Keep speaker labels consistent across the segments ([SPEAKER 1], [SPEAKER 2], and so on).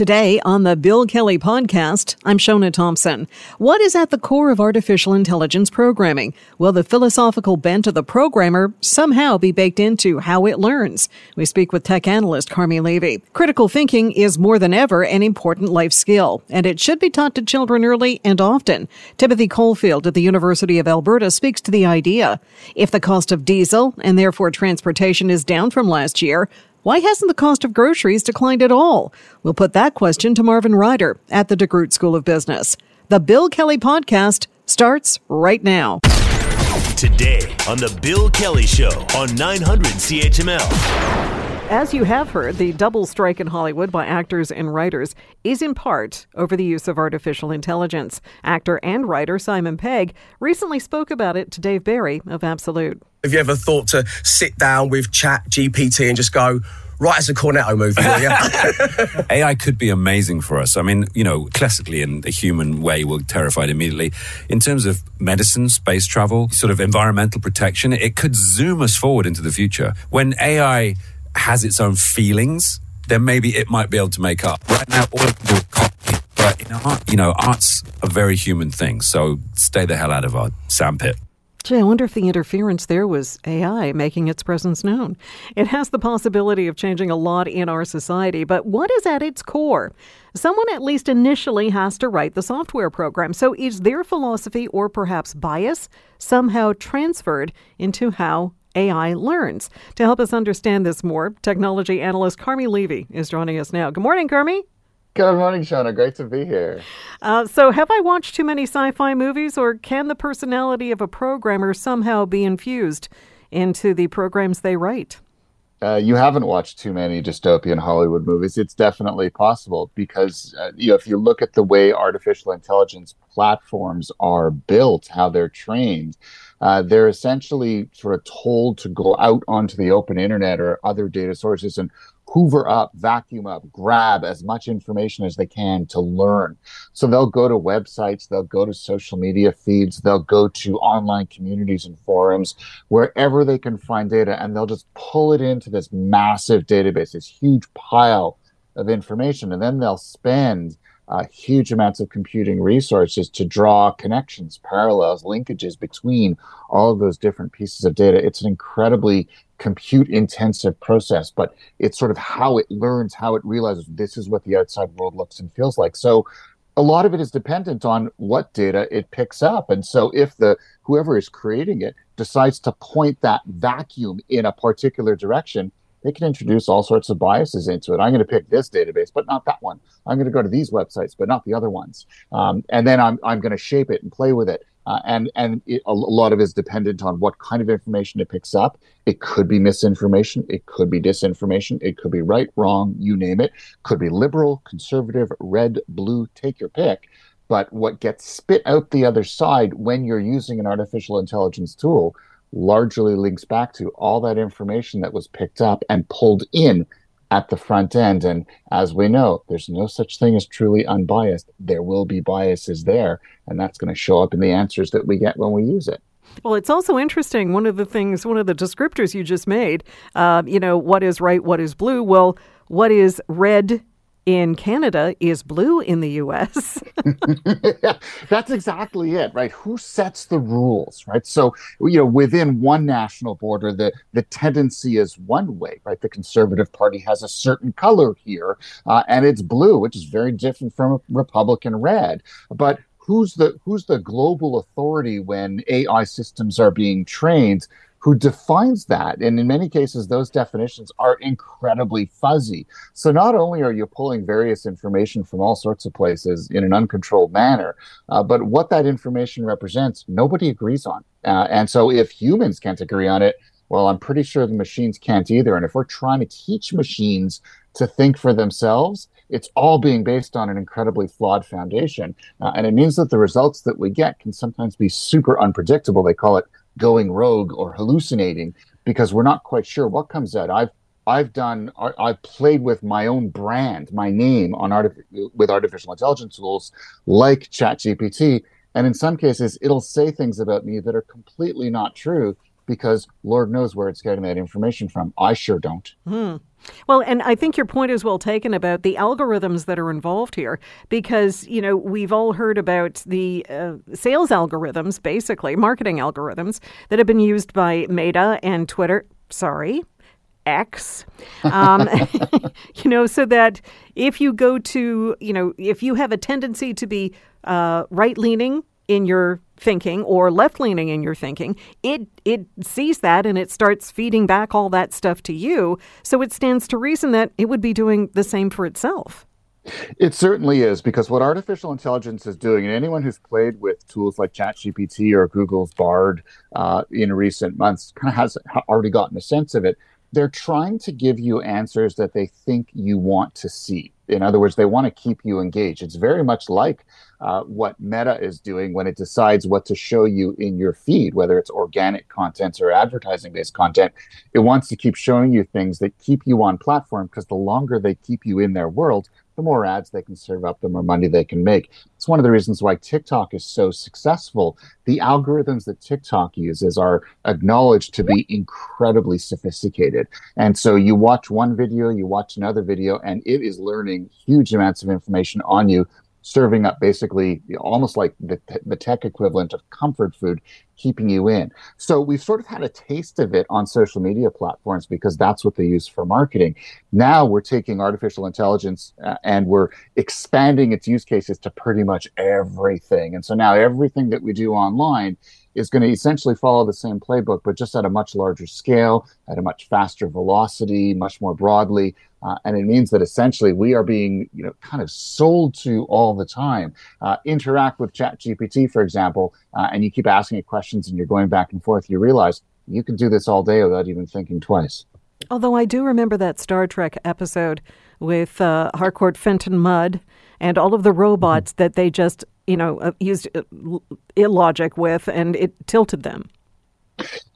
[SPEAKER 1] Today on the Bill Kelly podcast, I'm Shona Thompson. What is at the core of artificial intelligence programming? Will the philosophical bent of the programmer somehow be baked into how it learns? We speak with tech analyst Carmi Levy. Critical thinking is more than ever an important life skill, and it should be taught to children early and often. Timothy Caulfield at the University of Alberta speaks to the idea. If the cost of diesel and therefore transportation is down from last year, why hasn't the cost of groceries declined at all? We'll put that question to Marvin Ryder at the DeGroote School of Business. The Bill Kelly Podcast starts right now.
[SPEAKER 2] Today on The Bill Kelly Show on 900 CHML.
[SPEAKER 1] As you have heard, the double strike in Hollywood by actors and writers is in part over the use of artificial intelligence. Actor and writer Simon Pegg recently spoke about it to Dave Barry of Absolute.
[SPEAKER 3] Have you ever thought to sit down with Chat GPT and just go, write us a Cornetto movie, will you?
[SPEAKER 4] AI could be amazing for us. I mean, you know, classically in the human way, we're terrified immediately. In terms of medicine, space travel, sort of environmental protection, it could zoom us forward into the future. When AI has its own feelings, then maybe it might be able to make up. Right now, all are copy. But in art, you know, art's a very human thing. So stay the hell out of our sandpit.
[SPEAKER 1] Gee, I wonder if the interference there was AI making its presence known. It has the possibility of changing a lot in our society, but what is at its core? Someone at least initially has to write the software program. So is their philosophy or perhaps bias somehow transferred into how AI learns. To help us understand this more, technology analyst Carmi Levy is joining us now. Good morning, Carmi.
[SPEAKER 5] Good morning, Shona. Great to be here.
[SPEAKER 1] Uh, so, have I watched too many sci fi movies, or can the personality of a programmer somehow be infused into the programs they write?
[SPEAKER 5] Uh, you haven't watched too many dystopian Hollywood movies. It's definitely possible because uh, you know if you look at the way artificial intelligence platforms are built, how they're trained, uh, they're essentially sort of told to go out onto the open internet or other data sources and hoover up, vacuum up, grab as much information as they can to learn. So they'll go to websites, they'll go to social media feeds, they'll go to online communities and forums, wherever they can find data, and they'll just pull it into this massive database, this huge pile of information. And then they'll spend uh, huge amounts of computing resources to draw connections, parallels, linkages between all of those different pieces of data. It's an incredibly compute intensive process, but it's sort of how it learns, how it realizes this is what the outside world looks and feels like. So a lot of it is dependent on what data it picks up. And so if the whoever is creating it decides to point that vacuum in a particular direction, they can introduce all sorts of biases into it. I'm going to pick this database, but not that one. I'm going to go to these websites, but not the other ones. Um, and then I'm, I'm going to shape it and play with it. Uh, and and it, a lot of it is dependent on what kind of information it picks up. It could be misinformation. It could be disinformation. It could be right, wrong, you name it. Could be liberal, conservative, red, blue, take your pick. But what gets spit out the other side when you're using an artificial intelligence tool largely links back to all that information that was picked up and pulled in at the front end. And as we know, there's no such thing as truly unbiased. There will be biases there, and that's going to show up in the answers that we get when we use it.
[SPEAKER 1] Well, it's also interesting. One of the things, one of the descriptors you just made, uh, you know, what is right, what is blue? Well, what is red in Canada is blue in the US.
[SPEAKER 5] That's exactly it, right? Who sets the rules, right? So, you know, within one national border, the, the tendency is one way, right? The Conservative Party has a certain color here, uh, and it's blue, which is very different from Republican red. But who's the who's the global authority when AI systems are being trained who defines that. And in many cases, those definitions are incredibly fuzzy. So not only are you pulling various information from all sorts of places in an uncontrolled manner, uh, but what that information represents, nobody agrees on. Uh, and so if humans can't agree on it, well, I'm pretty sure the machines can't either. And if we're trying to teach machines to think for themselves, it's all being based on an incredibly flawed foundation. Uh, and it means that the results that we get can sometimes be super unpredictable. They call it going rogue or hallucinating because we're not quite sure what comes out. I've I've done I've played with my own brand, my name on artif- with artificial intelligence tools like ChatGPT, and in some cases it'll say things about me that are completely not true because Lord knows where it's getting that information from. I sure don't.
[SPEAKER 1] Hmm. Well, and I think your point is well taken about the algorithms that are involved here, because you know we've all heard about the uh, sales algorithms, basically marketing algorithms that have been used by Meta and Twitter. Sorry, X, um, you know, so that if you go to, you know, if you have a tendency to be uh, right leaning in your thinking or left leaning in your thinking, it it sees that and it starts feeding back all that stuff to you. So it stands to reason that it would be doing the same for itself.
[SPEAKER 5] It certainly is because what artificial intelligence is doing, and anyone who's played with tools like ChatGPT or Google's Bard uh, in recent months kind of has already gotten a sense of it they're trying to give you answers that they think you want to see. In other words, they want to keep you engaged. It's very much like uh, what Meta is doing when it decides what to show you in your feed, whether it's organic content or advertising based content. It wants to keep showing you things that keep you on platform because the longer they keep you in their world, the more ads they can serve up, the more money they can make. It's one of the reasons why TikTok is so successful. The algorithms that TikTok uses are acknowledged to be incredibly sophisticated. And so you watch one video, you watch another video, and it is learning huge amounts of information on you serving up basically almost like the, the tech equivalent of comfort food, keeping you in. So we've sort of had a taste of it on social media platforms because that's what they use for marketing. Now we're taking artificial intelligence uh, and we're expanding its use cases to pretty much everything. And so now everything that we do online is going to essentially follow the same playbook, but just at a much larger scale, at a much faster velocity, much more broadly. Uh, and it means that essentially we are being, you know, kind of sold to all the time. Uh, interact with ChatGPT, for example, uh, and you keep asking it questions and you're going back and forth. You realize you can do this all day without even thinking twice.
[SPEAKER 1] Although I do remember that Star Trek episode with uh, Harcourt Fenton Mudd and all of the robots mm-hmm. that they just you know, uh, used uh, illogic with, and it tilted them.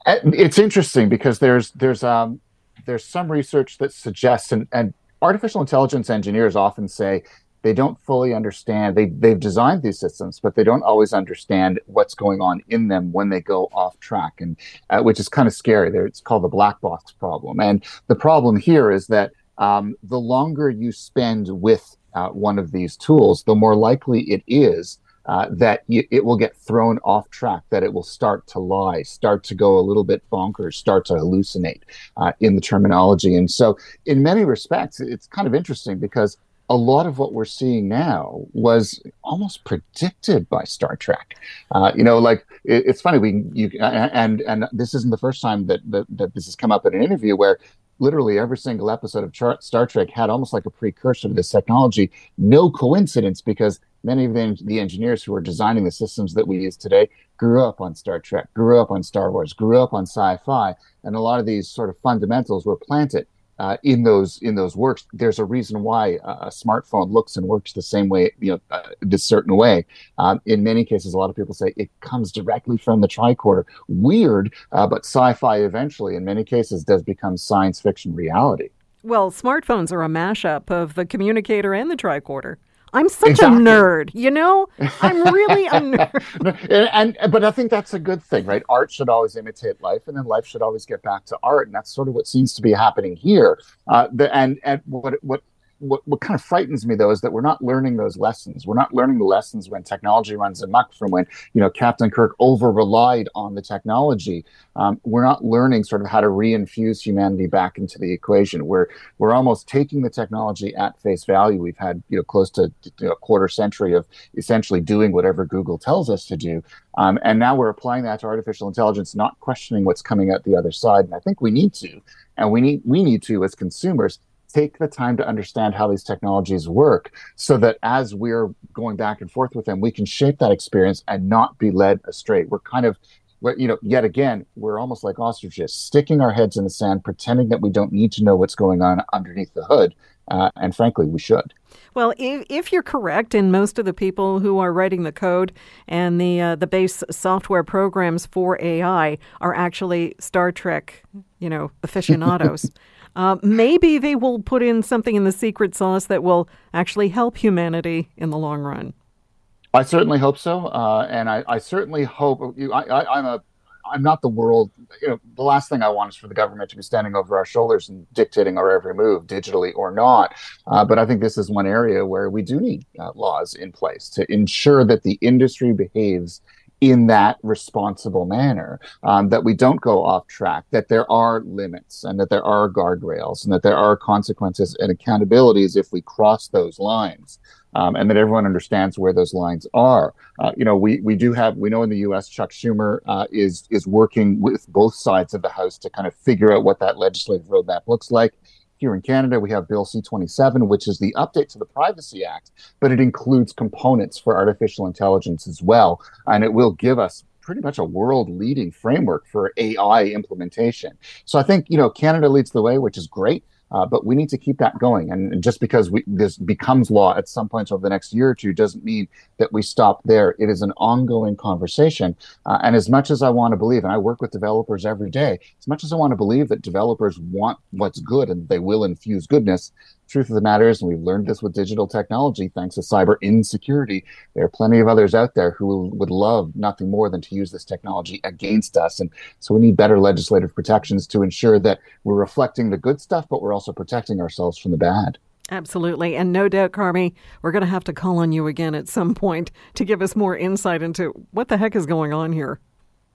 [SPEAKER 5] It's interesting because there's there's um, there's some research that suggests, and, and artificial intelligence engineers often say they don't fully understand. They they've designed these systems, but they don't always understand what's going on in them when they go off track, and uh, which is kind of scary. There, it's called the black box problem. And the problem here is that um, the longer you spend with uh, one of these tools, the more likely it is uh, that it will get thrown off track, that it will start to lie, start to go a little bit bonkers, start to hallucinate uh, in the terminology. And so, in many respects, it's kind of interesting because a lot of what we're seeing now was almost predicted by Star Trek. Uh, you know, like it, it's funny we you and and this isn't the first time that, that that this has come up in an interview where literally every single episode of Star Trek had almost like a precursor to this technology. No coincidence, because many of the, the engineers who are designing the systems that we use today grew up on Star Trek, grew up on Star Wars, grew up on sci-fi, and a lot of these sort of fundamentals were planted uh, in those in those works. There's a reason why a smartphone looks and works the same way, you know, uh, this certain way. Um, in many cases, a lot of people say it comes directly from the tricorder. Weird, uh, but sci-fi eventually, in many cases, does become science fiction reality.
[SPEAKER 1] Well, smartphones are a mashup of the communicator and the tricorder. I'm such exactly. a nerd, you know? I'm really a nerd.
[SPEAKER 5] and, and, but I think that's a good thing, right? Art should always imitate life, and then life should always get back to art, and that's sort of what seems to be happening here. Uh, the, and and what what what, what kind of frightens me though is that we're not learning those lessons. We're not learning the lessons when technology runs amok from when, you know, Captain Kirk over relied on the technology. Um, we're not learning sort of how to reinfuse humanity back into the equation. We're, we're almost taking the technology at face value. We've had, you know, close to you know, a quarter century of essentially doing whatever Google tells us to do. Um, and now we're applying that to artificial intelligence, not questioning what's coming out the other side. And I think we need to, and we need, we need to as consumers take the time to understand how these technologies work so that as we're going back and forth with them, we can shape that experience and not be led astray. We're kind of you know, yet again, we're almost like ostriches, sticking our heads in the sand, pretending that we don't need to know what's going on underneath the hood. Uh, and frankly, we should.
[SPEAKER 1] Well, if, if you're correct, and most of the people who are writing the code and the uh, the base software programs for AI are actually Star Trek, you know, aficionados. Uh, maybe they will put in something in the secret sauce that will actually help humanity in the long run.
[SPEAKER 5] I certainly hope so, uh, and I, I, certainly hope. I, am a I'm not the world. You know, the last thing I want is for the government to be standing over our shoulders and dictating our every move, digitally or not. Uh, but I think this is one area where we do need uh, laws in place to ensure that the industry behaves in that responsible manner, um, that we don't go off track, that there are limits and that there are guardrails and that there are consequences and accountabilities if we cross those lines. Um, and that everyone understands where those lines are. Uh, you know, we we do have we know in the U.S. Chuck Schumer uh, is is working with both sides of the House to kind of figure out what that legislative roadmap looks like. Here in Canada, we have Bill C 27, which is the update to the Privacy Act, but it includes components for artificial intelligence as well. And it will give us pretty much a world leading framework for AI implementation. So I think, you know, Canada leads the way, which is great. Uh, but we need to keep that going. And just because we, this becomes law at some point over the next year or two doesn't mean that we stop there. It is an ongoing conversation. Uh, and as much as I want to believe, and I work with developers every day, as much as I want to believe that developers want what's good and they will infuse goodness, truth of the matter is, and we've learned this with digital technology, thanks to cyber insecurity, there are plenty of others out there who would love nothing more than to use this technology against us. And so we need better legislative protections to ensure that we're reflecting the good stuff, but we're also protecting ourselves from the bad.
[SPEAKER 1] Absolutely. And no doubt, Carmi, we're going to have to call on you again at some point to give us more insight into what the heck is going on here.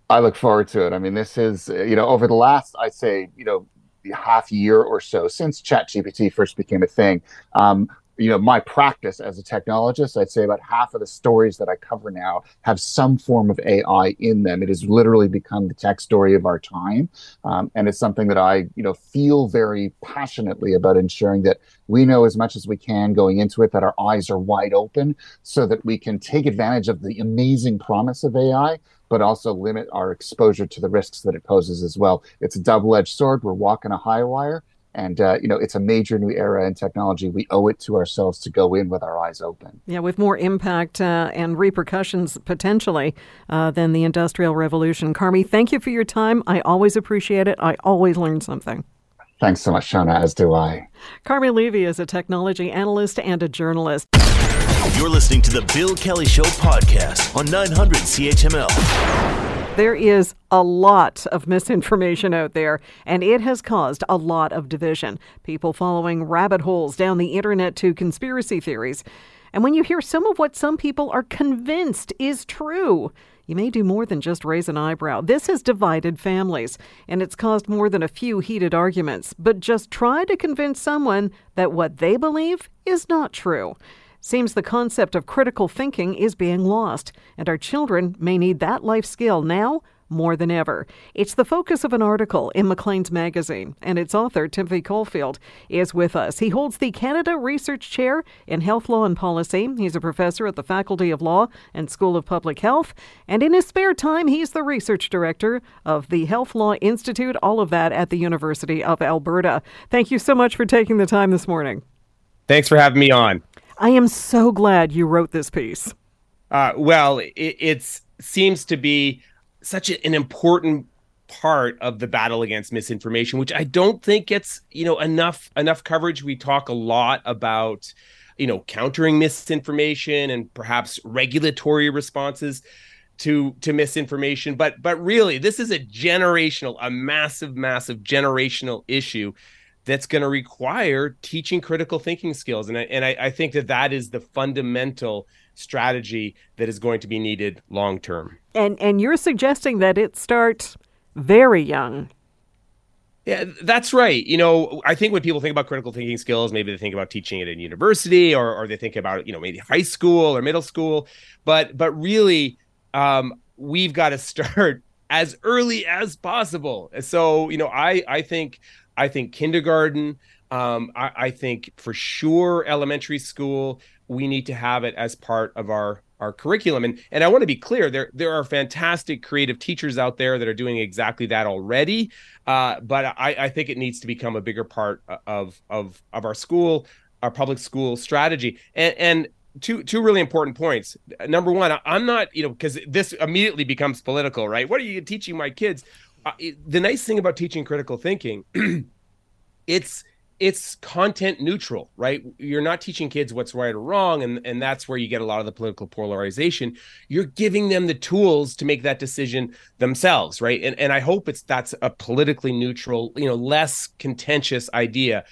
[SPEAKER 5] I look forward to it. I mean, this is, you know, over the last, I'd say, you know, half year or so since ChatGPT first became a thing. Um, you know, my practice as a technologist, I'd say about half of the stories that I cover now have some form of AI in them. It has literally become the tech story of our time, um, and it's something that I, you know, feel very passionately about ensuring that we know as much as we can going into it, that our eyes are wide open, so that we can take advantage of the amazing promise of AI, but also limit our exposure to the risks that it poses as well. It's a double edged sword. We're walking a high wire. And, uh, you know, it's a major new era in technology. We owe it to ourselves to go in with our eyes open.
[SPEAKER 1] Yeah, with more impact uh, and repercussions potentially uh, than the Industrial Revolution. Carmi, thank you for your time. I always appreciate it. I always learn something.
[SPEAKER 5] Thanks so much, Shona, as do I.
[SPEAKER 1] Carmi Levy is a technology analyst and a journalist.
[SPEAKER 2] You're listening to the Bill Kelly Show podcast on 900 CHML.
[SPEAKER 1] There is a lot of misinformation out there, and it has caused a lot of division. People following rabbit holes down the internet to conspiracy theories. And when you hear some of what some people are convinced is true, you may do more than just raise an eyebrow. This has divided families, and it's caused more than a few heated arguments. But just try to convince someone that what they believe is not true. Seems the concept of critical thinking is being lost, and our children may need that life skill now more than ever. It's the focus of an article in Maclean's magazine, and its author, Timothy Caulfield, is with us. He holds the Canada Research Chair in Health Law and Policy. He's a professor at the Faculty of Law and School of Public Health, and in his spare time, he's the research director of the Health Law Institute, all of that at the University of Alberta. Thank you so much for taking the time this morning.
[SPEAKER 6] Thanks for having me on.
[SPEAKER 1] I am so glad you wrote this piece.
[SPEAKER 6] Uh, well, it it's, seems to be such an important part of the battle against misinformation, which I don't think gets you know enough enough coverage. We talk a lot about you know countering misinformation and perhaps regulatory responses to to misinformation but but really this is a generational a massive massive generational issue that's going to require teaching critical thinking skills. And I, and I, I think that that is the fundamental strategy that is going to be needed long term.
[SPEAKER 1] And and you're suggesting that it starts very young.
[SPEAKER 6] Yeah, that's right. You know, I think when people think about critical thinking skills, maybe they think about teaching it in university or or they think about, you know, maybe high school or middle school. But but really, um, we've got to start as early as possible. So, you know, I I think I think kindergarten. Um, I, I think for sure elementary school. We need to have it as part of our our curriculum. And and I want to be clear, there there are fantastic creative teachers out there that are doing exactly that already. Uh, but I, I think it needs to become a bigger part of of of our school, our public school strategy. And and two two really important points. Number one, I'm not you know because this immediately becomes political, right? What are you teaching my kids? The nice thing about teaching critical thinking, it's it's content neutral, right? You're not teaching kids what's right or wrong, and and that's where you get a lot of the political polarization. You're giving them the tools to make that decision themselves, right? And and I hope it's that's a politically neutral, you know, less contentious idea.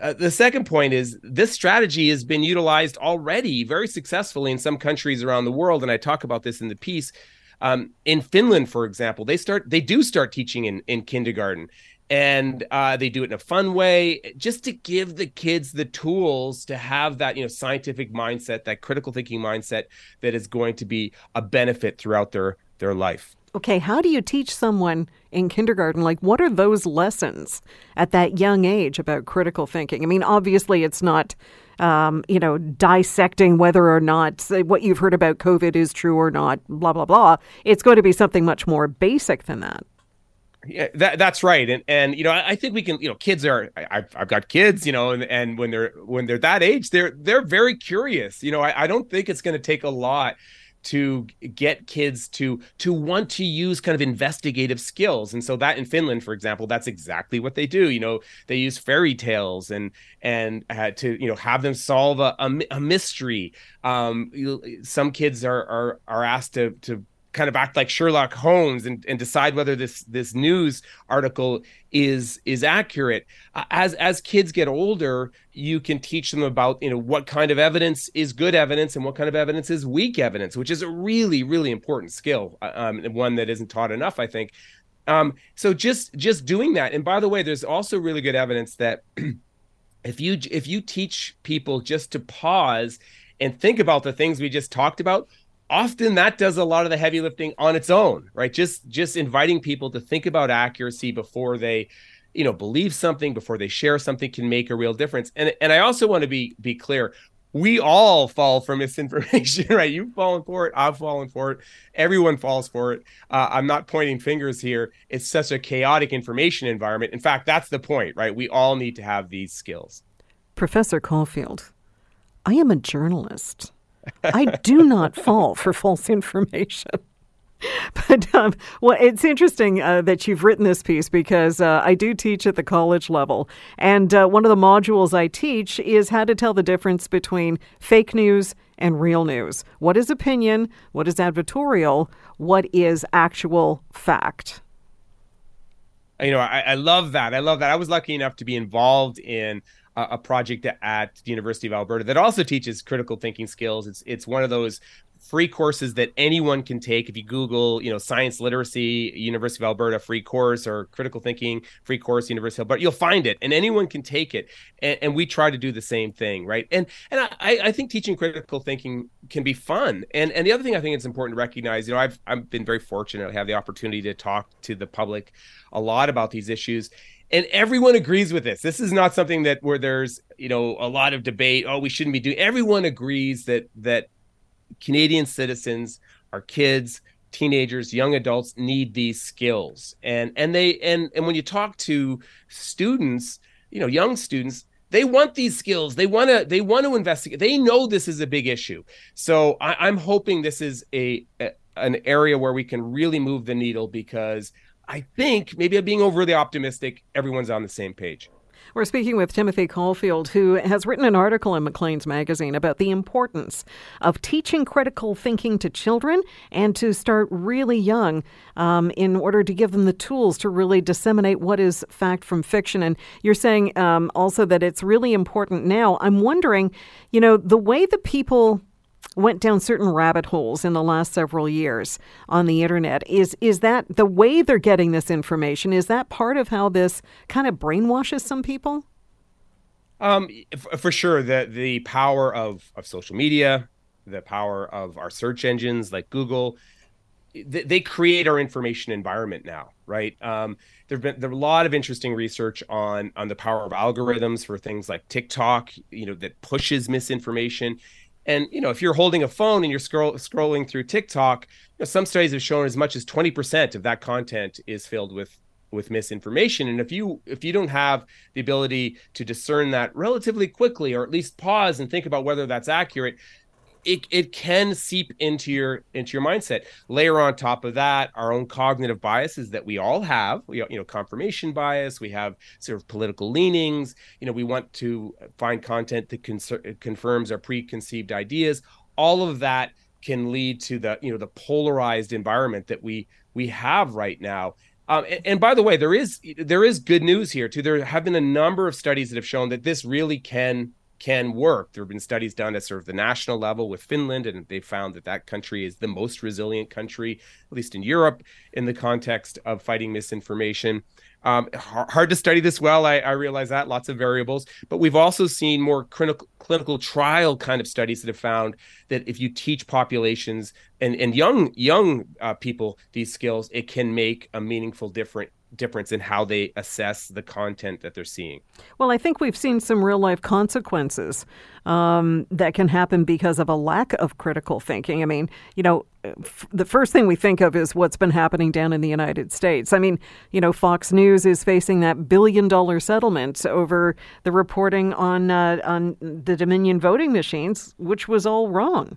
[SPEAKER 6] Uh, the second point is this strategy has been utilized already very successfully in some countries around the world, and I talk about this in the piece. Um, in Finland, for example, they start they do start teaching in in kindergarten, and uh, they do it in a fun way, just to give the kids the tools to have that you know scientific mindset, that critical thinking mindset that is going to be a benefit throughout their their life.
[SPEAKER 1] Okay, how do you teach someone in kindergarten? Like, what are those lessons at that young age about critical thinking? I mean, obviously, it's not um, you know, dissecting whether or not what you've heard about COVID is true or not, blah, blah, blah. It's going to be something much more basic than that.
[SPEAKER 6] Yeah, that, that's right, and and you know I think we can you know kids are I've, I've got kids you know and, and when they're when they're that age they're they're very curious you know I, I don't think it's going to take a lot to get kids to to want to use kind of investigative skills. And so that in finland for example that's exactly what they do. You know they use fairy tales and and uh, to you know have them solve a, a, a mystery. Um, some kids are are are asked to to kind of act like Sherlock Holmes and, and decide whether this this news article is is accurate. Uh, as as kids get older, you can teach them about you know what kind of evidence is good evidence and what kind of evidence is weak evidence, which is a really really important skill, uh, um, one that isn't taught enough, I think. Um, so just just doing that, and by the way, there's also really good evidence that if you if you teach people just to pause and think about the things we just talked about often that does a lot of the heavy lifting on its own right? Just just inviting people to think about accuracy before they you know believe something before they share something can make a real difference. And and i also want to be be clear. We all fall for misinformation right? You've fallen for it i've fallen for it. Everyone falls for it. Uh, i'm not pointing fingers here. It's such a chaotic information environment. In fact that's the point right? We all need to have these skills.
[SPEAKER 1] Professor caulfield i am a journalist I do not fall for false information. But um, well, it's interesting uh, that you've written this piece because uh, I do teach at the college level, and uh, one of the modules I teach is how to tell the difference between fake news and real news. What is opinion? What is advertorial? What is actual fact?
[SPEAKER 6] You know, I, I love that. I love that. I was lucky enough to be involved in a project at the University of Alberta that also teaches critical thinking skills. It's it's one of those free courses that anyone can take. If you Google, you know, science literacy, University of Alberta free course or critical thinking free course, University of Alberta, you'll find it, and anyone can take it. And, and we try to do the same thing, right? And and I, I think teaching critical thinking can be fun. And and the other thing I think it's important to recognize, you know, I've I've been very fortunate to have the opportunity to talk to the public a lot about these issues and everyone agrees with this. This is not something that where there's you know a lot of debate. Oh, we shouldn't be doing. Everyone agrees that that Canadian citizens, our kids, teenagers, young adults need these skills, and and they and and when you talk to students, you know, young students, they want these skills. They want to they want to investigate. They know this is a big issue. So I, am hoping this is a, a an area where we can really move the needle because I think maybe I'm being overly optimistic. Everyone's on the same page.
[SPEAKER 1] We're speaking with Timothy Caulfield, who has written an article in Maclean's magazine about the importance of teaching critical thinking to children and to start really young um, in order to give them the tools to really disseminate what is fact from fiction. And you're saying um, also that it's really important now. I'm wondering, you know, the way that people went down certain rabbit holes in the last several years on the internet. Is is that the way they're getting this information? Is that part of how this kind of brainwashes some people?
[SPEAKER 6] Um, for sure, the the power of of social media, the power of our search engines like Google, they, they create our information environment now, right? Um, there've been there a lot of interesting research on on the power of algorithms for things like TikTok, you know, that pushes misinformation and you know, if you're holding a phone and you're scroll, scrolling through TikTok, you know, some studies have shown as much as 20% of that content is filled with with misinformation. And if you if you don't have the ability to discern that relatively quickly or at least pause and think about whether that's accurate it, it can seep into your into your mindset. Layer on top of that our own cognitive biases that we all have. We, you know confirmation bias we have sort of political leanings. You know we want to find content that con- confirms our preconceived ideas. All of that can lead to the you know the polarized environment that we we have right now. Um, and, and, by the way, there is there is good news here too. There have been a number of studies that have shown that this really can can work. There have been studies done at sort of the national level with Finland, and they found that that country is the most resilient country, at least in Europe, in the context of fighting misinformation. Um, hard to study this well. I, I, realize that lots of variables, but we've also seen more clinical clinical trial kind of studies that have found that if you teach populations and and young young uh, people these skills, it can make a meaningful difference difference in how they assess the content that they're seeing.
[SPEAKER 1] Well, I think we've seen some real life consequences um, that can happen because of a lack of critical thinking. I mean, you know, f- the first thing we think of is what's been happening down in the United States. I mean, you know, Fox News is facing that billion dollar settlement over the reporting on uh, on the Dominion voting machines, which was all wrong.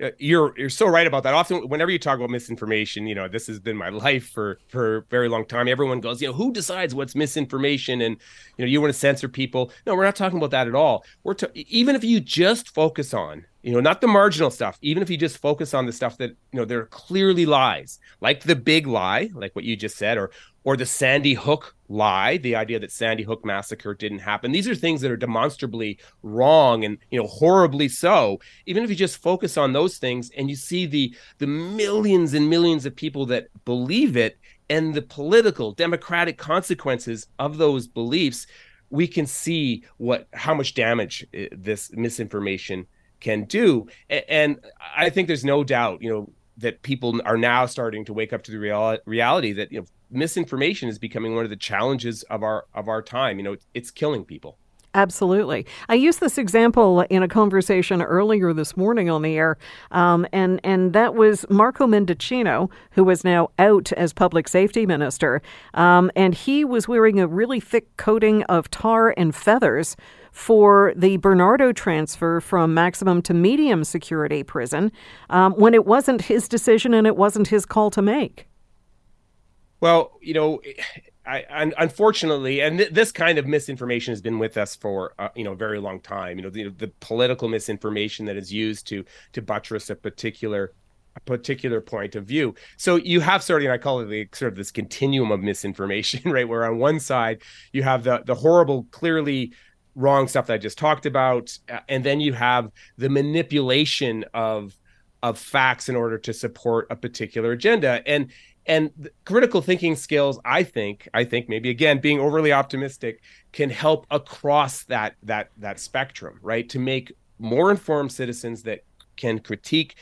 [SPEAKER 6] Uh, you're you're so right about that. Often, whenever you talk about misinformation, you know this has been my life for for a very long time. Everyone goes, you know, who decides what's misinformation, and you know, you want to censor people. No, we're not talking about that at all. We're to, even if you just focus on you know not the marginal stuff even if you just focus on the stuff that you know there are clearly lies like the big lie like what you just said or or the sandy hook lie the idea that sandy hook massacre didn't happen. These are things that are demonstrably wrong and you know horribly so. Even if you just focus on those things and you see the the millions and millions of people that believe it and the political democratic consequences of those beliefs we can see what how much damage eh, this misinformation can do. And I think there's no doubt, you know, that people are now starting to wake up to the real- reality that you know misinformation is becoming one of the challenges of our of our time. You know, it's killing people.
[SPEAKER 1] Absolutely. I used this example in a conversation earlier this morning on the air, um, and and that was Marco Mendicino, who is now out as public safety minister, um, and he was wearing a really thick coating of tar and feathers for the Bernardo transfer from maximum to medium security prison um, when it wasn't his decision and it wasn't his call to make?
[SPEAKER 6] Well, you know, I, unfortunately, and th- this kind of misinformation has been with us for uh, you know a very long time. You know, the, the political misinformation that is used to to buttress a particular a particular point of view. So you have sort of, and I call it the sort of this continuum of misinformation, right? Where on one side you have the the horrible, clearly wrong stuff that I just talked about, uh, and then you have the manipulation of of facts in order to support a particular agenda. And and critical thinking skills i think i think maybe again being overly optimistic can help across that that that spectrum right? To make more informed citizens that can critique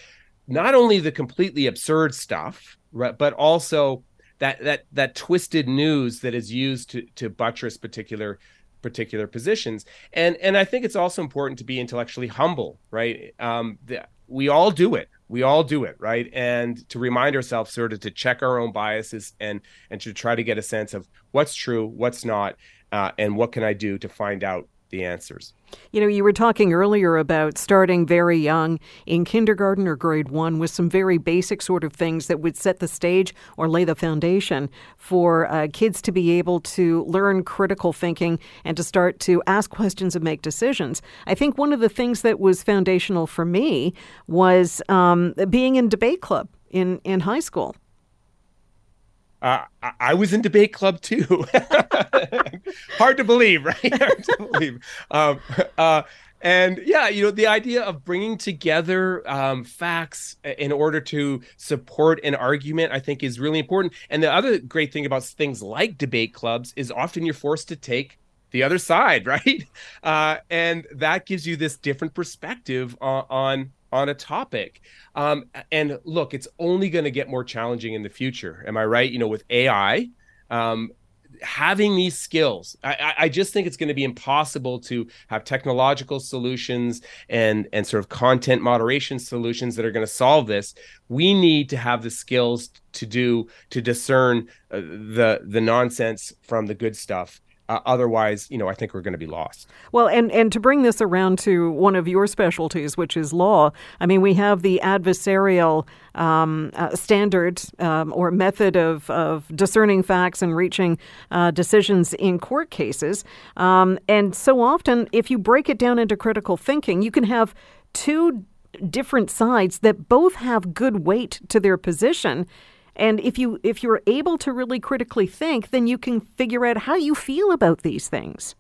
[SPEAKER 6] not only the completely absurd stuff right but also that that that twisted news that is used to to buttress particular particular positions. And and i think it's also important to be intellectually humble right? Um the, we all do it. We all do it right? And to remind ourselves sort of to check our own biases and and to try to get a sense of what's true what's not uh, and what can i do to find out the answers.
[SPEAKER 1] You know, you were talking earlier about starting very young in kindergarten or grade one with some very basic sort of things that would set the stage or lay the foundation for uh, kids to be able to learn critical thinking and to start to ask questions and make decisions. I think one of the things that was foundational for me was um, being in debate club in, in high school.
[SPEAKER 6] Uh, I was in debate club too. Hard to believe, right? Hard to believe. Um, uh, and yeah, you know, the idea of bringing together um, facts in order to support an argument, I think, is really important. And the other great thing about things like debate clubs is often you're forced to take the other side, right? Uh, and that gives you this different perspective on, on on a topic. Um, and look, it's only going to get more challenging in the future. Am I right? You know, with AI, um, having these skills, I, I just think it's going to be impossible to have technological solutions and and sort of content moderation solutions that are going to solve this. We need to have the skills to do to discern uh, the the nonsense from the good stuff Uh, otherwise, you know, I think we're going to be lost.
[SPEAKER 1] Well, and, and to bring this around to one of your specialties, which is law, I mean, we have the adversarial um, uh, standard um, or method of, of discerning facts and reaching uh, decisions in court cases. Um, and so often, if you break it down into critical thinking, you can have two different sides that both have good weight to their position and if you if you're able to really critically think, then you can figure out how you feel about these things.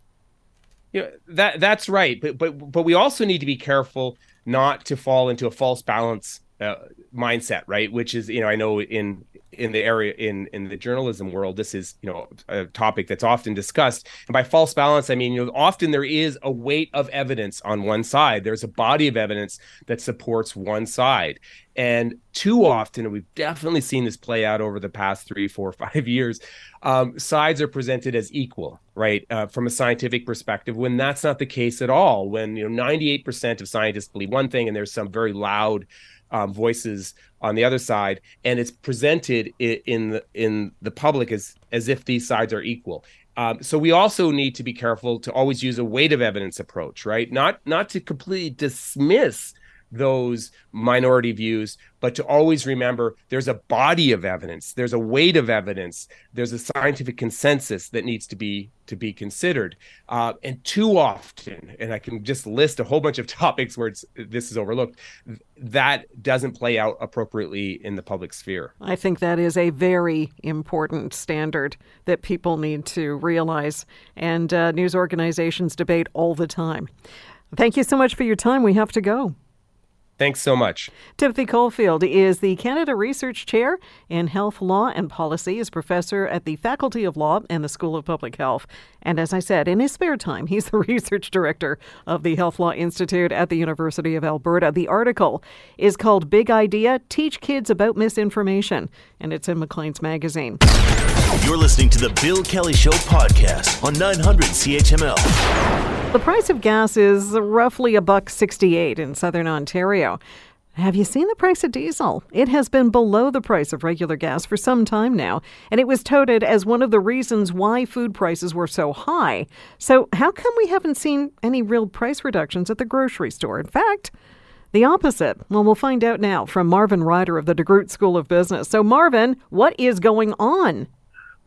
[SPEAKER 6] Yeah, that that's right. But but but we also need to be careful not to fall into a false balance uh, mindset, right? Which is, you know, I know in in the area in in the journalism world this is you know a topic that's often discussed and by false balance i mean you know often there is a weight of evidence on one side there's a body of evidence that supports one side and too often and we've definitely seen this play out over the past three four five years um, sides are presented as equal right uh, from a scientific perspective when that's not the case at all when you know 98% of scientists believe one thing and there's some very loud um, voices on the other side, and it's presented in the in the public as as if these sides are equal. Um, so we also need to be careful to always use a weight of evidence approach, right? Not not to completely dismiss those minority views, but to always remember there's a body of evidence, there's a weight of evidence, there's a scientific consensus that needs to be to be considered. Uh, and too often, and I can just list a whole bunch of topics where this is overlooked, that doesn't play out appropriately in the public sphere.
[SPEAKER 1] I think that is a very important standard that people need to realize, and uh, news organizations debate all the time. Thank you so much for your time. We have to go.
[SPEAKER 6] Thanks so much.
[SPEAKER 1] Timothy Caulfield is the Canada Research Chair in Health Law and Policy, is professor at the Faculty of Law and the School of Public Health. And as I said, in his spare time, he's the research director of the Health Law Institute at the University of Alberta. The article is called Big Idea Teach Kids About Misinformation, and it's in Maclean's Magazine.
[SPEAKER 2] You're listening to the Bill Kelly Show podcast on 900 CHML.
[SPEAKER 1] The price of gas is roughly a buck 68 in southern Ontario. Have you seen the price of diesel? It has been below the price of regular gas for some time now, and it was touted as one of the reasons why food prices were so high. So, how come we haven't seen any real price reductions at the grocery store? In fact, the opposite. Well, we'll find out now from Marvin Ryder of the DeGroote School of Business. So, Marvin, what is going on?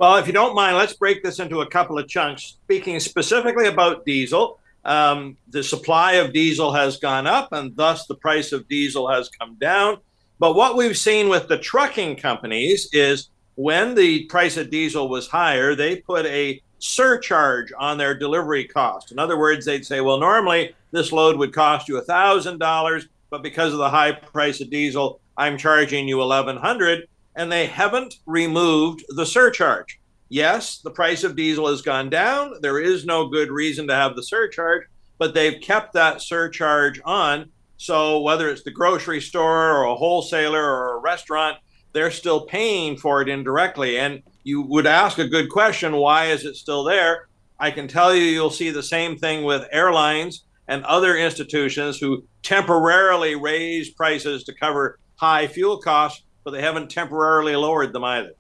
[SPEAKER 7] Well, if you don't mind, let's break this into a couple of chunks. Speaking specifically about diesel, um, the supply of diesel has gone up, and thus the price of diesel has come down. But what we've seen with the trucking companies is when the price of diesel was higher, they put a surcharge on their delivery cost. In other words, they'd say, well, normally this load would cost you $1,000, but because of the high price of diesel, I'm charging you 1100 and they haven't removed the surcharge. Yes, the price of diesel has gone down. There is no good reason to have the surcharge, but they've kept that surcharge on. So whether it's the grocery store or a wholesaler or a restaurant, they're still paying for it indirectly. And you would ask a good question why is it still there? I can tell you, you'll see the same thing with airlines and other institutions who temporarily raise prices to cover high fuel costs but they haven't temporarily lowered them either.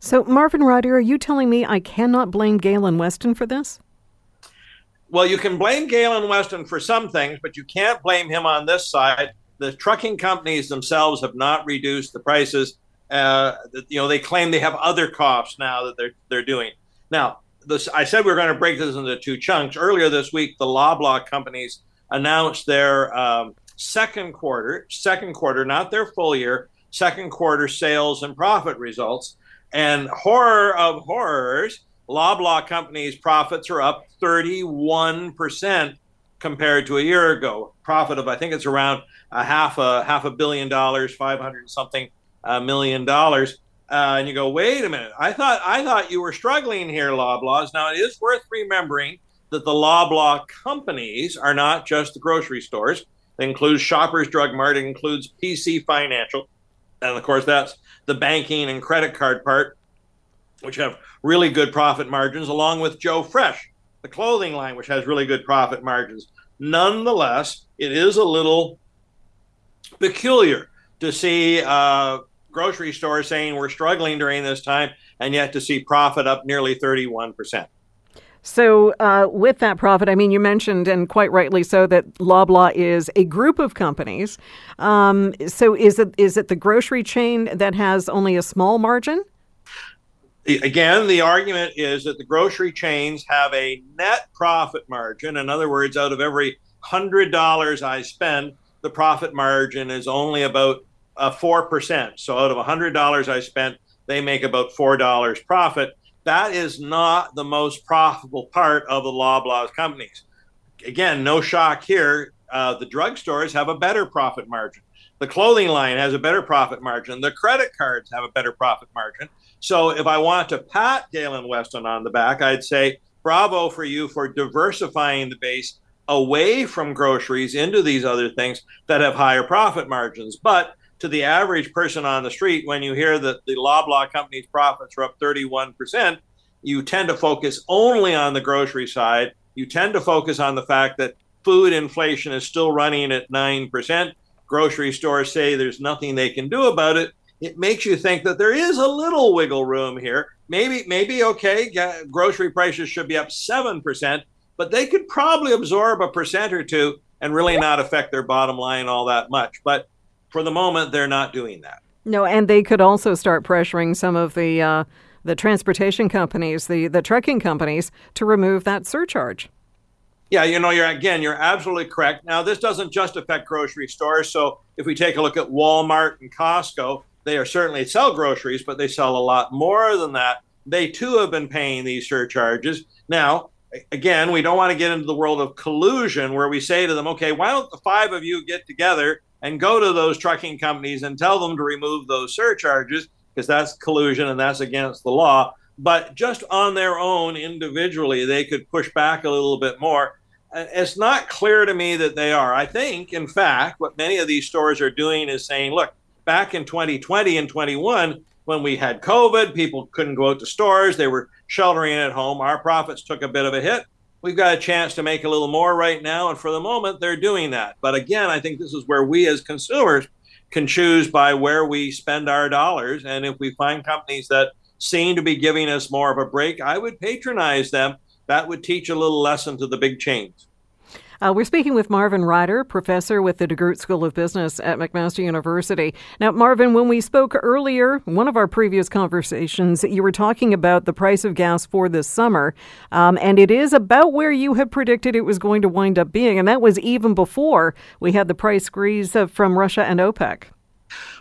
[SPEAKER 1] So, Marvin Ryder, are you telling me I cannot blame Galen Weston for this?
[SPEAKER 7] Well, you can blame Galen Weston for some things, but you can't blame him on this side. The trucking companies themselves have not reduced the prices. Uh, you know, they claim they have other costs now that they're they're doing. Now, this, I said we were going to break this into two chunks. Earlier this week, the Loblaw companies announced their um, second quarter, second quarter, not their full year, second quarter sales and profit results. And horror of horrors, Loblaw Company's profits are up 31% compared to a year ago. Profit of I think it's around a half a half a billion dollars, 500 something uh, million dollars. Uh, and you go, wait a minute. I thought I thought you were struggling here, Loblaws. Now it is worth remembering that the Loblaw companies are not just the grocery stores. They include Shoppers Drug Mart, it includes PC Financial, and of course, that's the banking and credit card part, which have really good profit margins, along with Joe Fresh, the clothing line, which has really good profit margins. Nonetheless, it is a little peculiar to see uh, grocery stores saying we're struggling during this time, and yet to see profit up nearly 31%.
[SPEAKER 1] So, uh, with that profit, I mean, you mentioned, and quite rightly so, that Loblaw is a group of companies. Um, so, is it is it the grocery chain that has only a small margin?
[SPEAKER 7] Again, the argument is that the grocery chains have a net profit margin. In other words, out of every hundred dollars I spend, the profit margin is only about uh, four percent. So, out of hundred dollars I spent, they make about four dollars profit that is not the most profitable part of the Loblaws companies. Again, no shock here. Uh, the drugstores have a better profit margin. The clothing line has a better profit margin. The credit cards have a better profit margin. So if I want to pat Galen Weston on the back, I'd say bravo for you for diversifying the base away from groceries into these other things that have higher profit margins. But to the average person on the street, when you hear that the Loblaw company's profits are up 31%, you tend to focus only on the grocery side. You tend to focus on the fact that food inflation is still running at 9%. Grocery stores say there's nothing they can do about it. It makes you think that there is a little wiggle room here. Maybe, maybe okay, grocery prices should be up 7%, but they could probably absorb a percent or two and really not affect their bottom line all that much. But for the moment, they're not doing that.
[SPEAKER 1] No, and they could also start pressuring some of the uh, the transportation companies, the the trucking companies, to remove that surcharge.
[SPEAKER 7] Yeah, you know, you're again, you're absolutely correct. Now, this doesn't just affect grocery stores. So, if we take a look at Walmart and Costco, they are certainly sell groceries, but they sell a lot more than that. They too have been paying these surcharges. Now, again, we don't want to get into the world of collusion where we say to them, okay, why don't the five of you get together and go to those trucking companies and tell them to remove those surcharges because that's collusion and that's against the law. But just on their own, individually, they could push back a little bit more. It's not clear to me that they are. I think, in fact, what many of these stores are doing is saying, look, back in 2020 and 21, when we had COVID, people couldn't go out to stores, they were sheltering at home. Our profits took a bit of a hit we've got a chance to make a little more right now. And for the moment, they're doing that. But again, I think this is where we as consumers can choose by where we spend our dollars. And if we find companies that seem to be giving us more of a break, I would patronize them. That would teach a little lesson to the big chains.
[SPEAKER 1] Uh, we're speaking with Marvin Ryder, professor with the DeGroote School of Business at McMaster University. Now, Marvin, when we spoke earlier, one of our previous conversations, you were talking about the price of gas for this summer, um, and it is about where you had predicted it was going to wind up being, and that was even before we had the price squeeze from Russia and OPEC.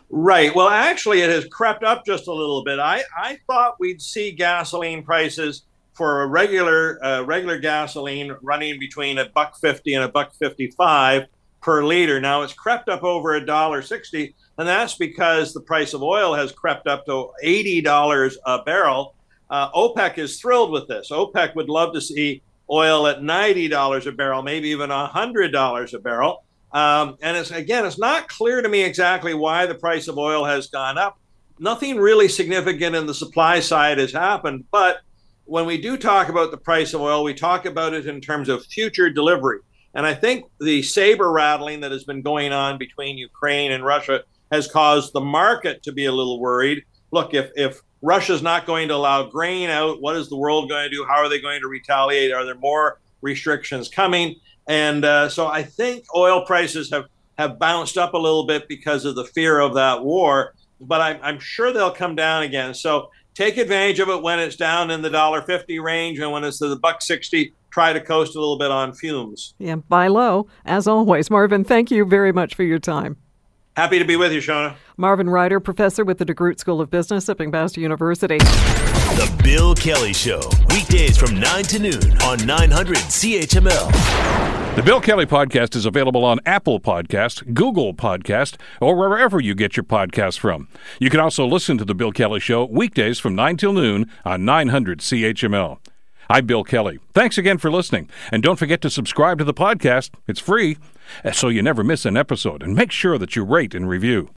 [SPEAKER 7] Right. Well, actually, it has crept up just a little bit. I, I thought we'd see gasoline prices for a regular uh, regular gasoline running between a buck fifty and a buck fifty five per liter. Now it's crept up over a dollar sixty, and that's because the price of oil has crept up to eighty dollars a barrel. Uh, OPEC is thrilled with this. OPEC would love to see oil at ninety dollars a barrel, maybe even hundred dollars a barrel. Um, and it's again, it's not clear to me exactly why the price of oil has gone up. Nothing really significant in the supply side has happened, but when we do talk about the price of oil, we talk about it in terms of future delivery. And I think the saber rattling that has been going on between Ukraine and Russia has caused the market to be a little worried. Look, if, if Russia's not going to allow grain out, what is the world going to do? How are they going to retaliate? Are there more restrictions coming? And uh, so I think oil prices have, have bounced up a little bit because of the fear of that war, but I'm, I'm sure they'll come down again. So take advantage of it when it's down in the dollar fifty range, and when it's to the buck sixty, try to coast a little bit on fumes.
[SPEAKER 1] Yeah, buy low as always. Marvin, thank you very much for your time.
[SPEAKER 7] Happy to be with you, Shauna.
[SPEAKER 1] Marvin Ryder, professor with the DeGroote School of Business at McMaster University.
[SPEAKER 2] The Bill Kelly Show, weekdays from 9 to noon on 900 CHML.
[SPEAKER 8] The Bill Kelly Podcast is available on Apple Podcast, Google Podcast, or wherever you get your podcasts from. You can also listen to The Bill Kelly Show weekdays from 9 till noon on 900 CHML. I'm Bill Kelly. Thanks again for listening. And don't forget to subscribe to the podcast. It's free, so you never miss an episode. And make sure that you rate and review.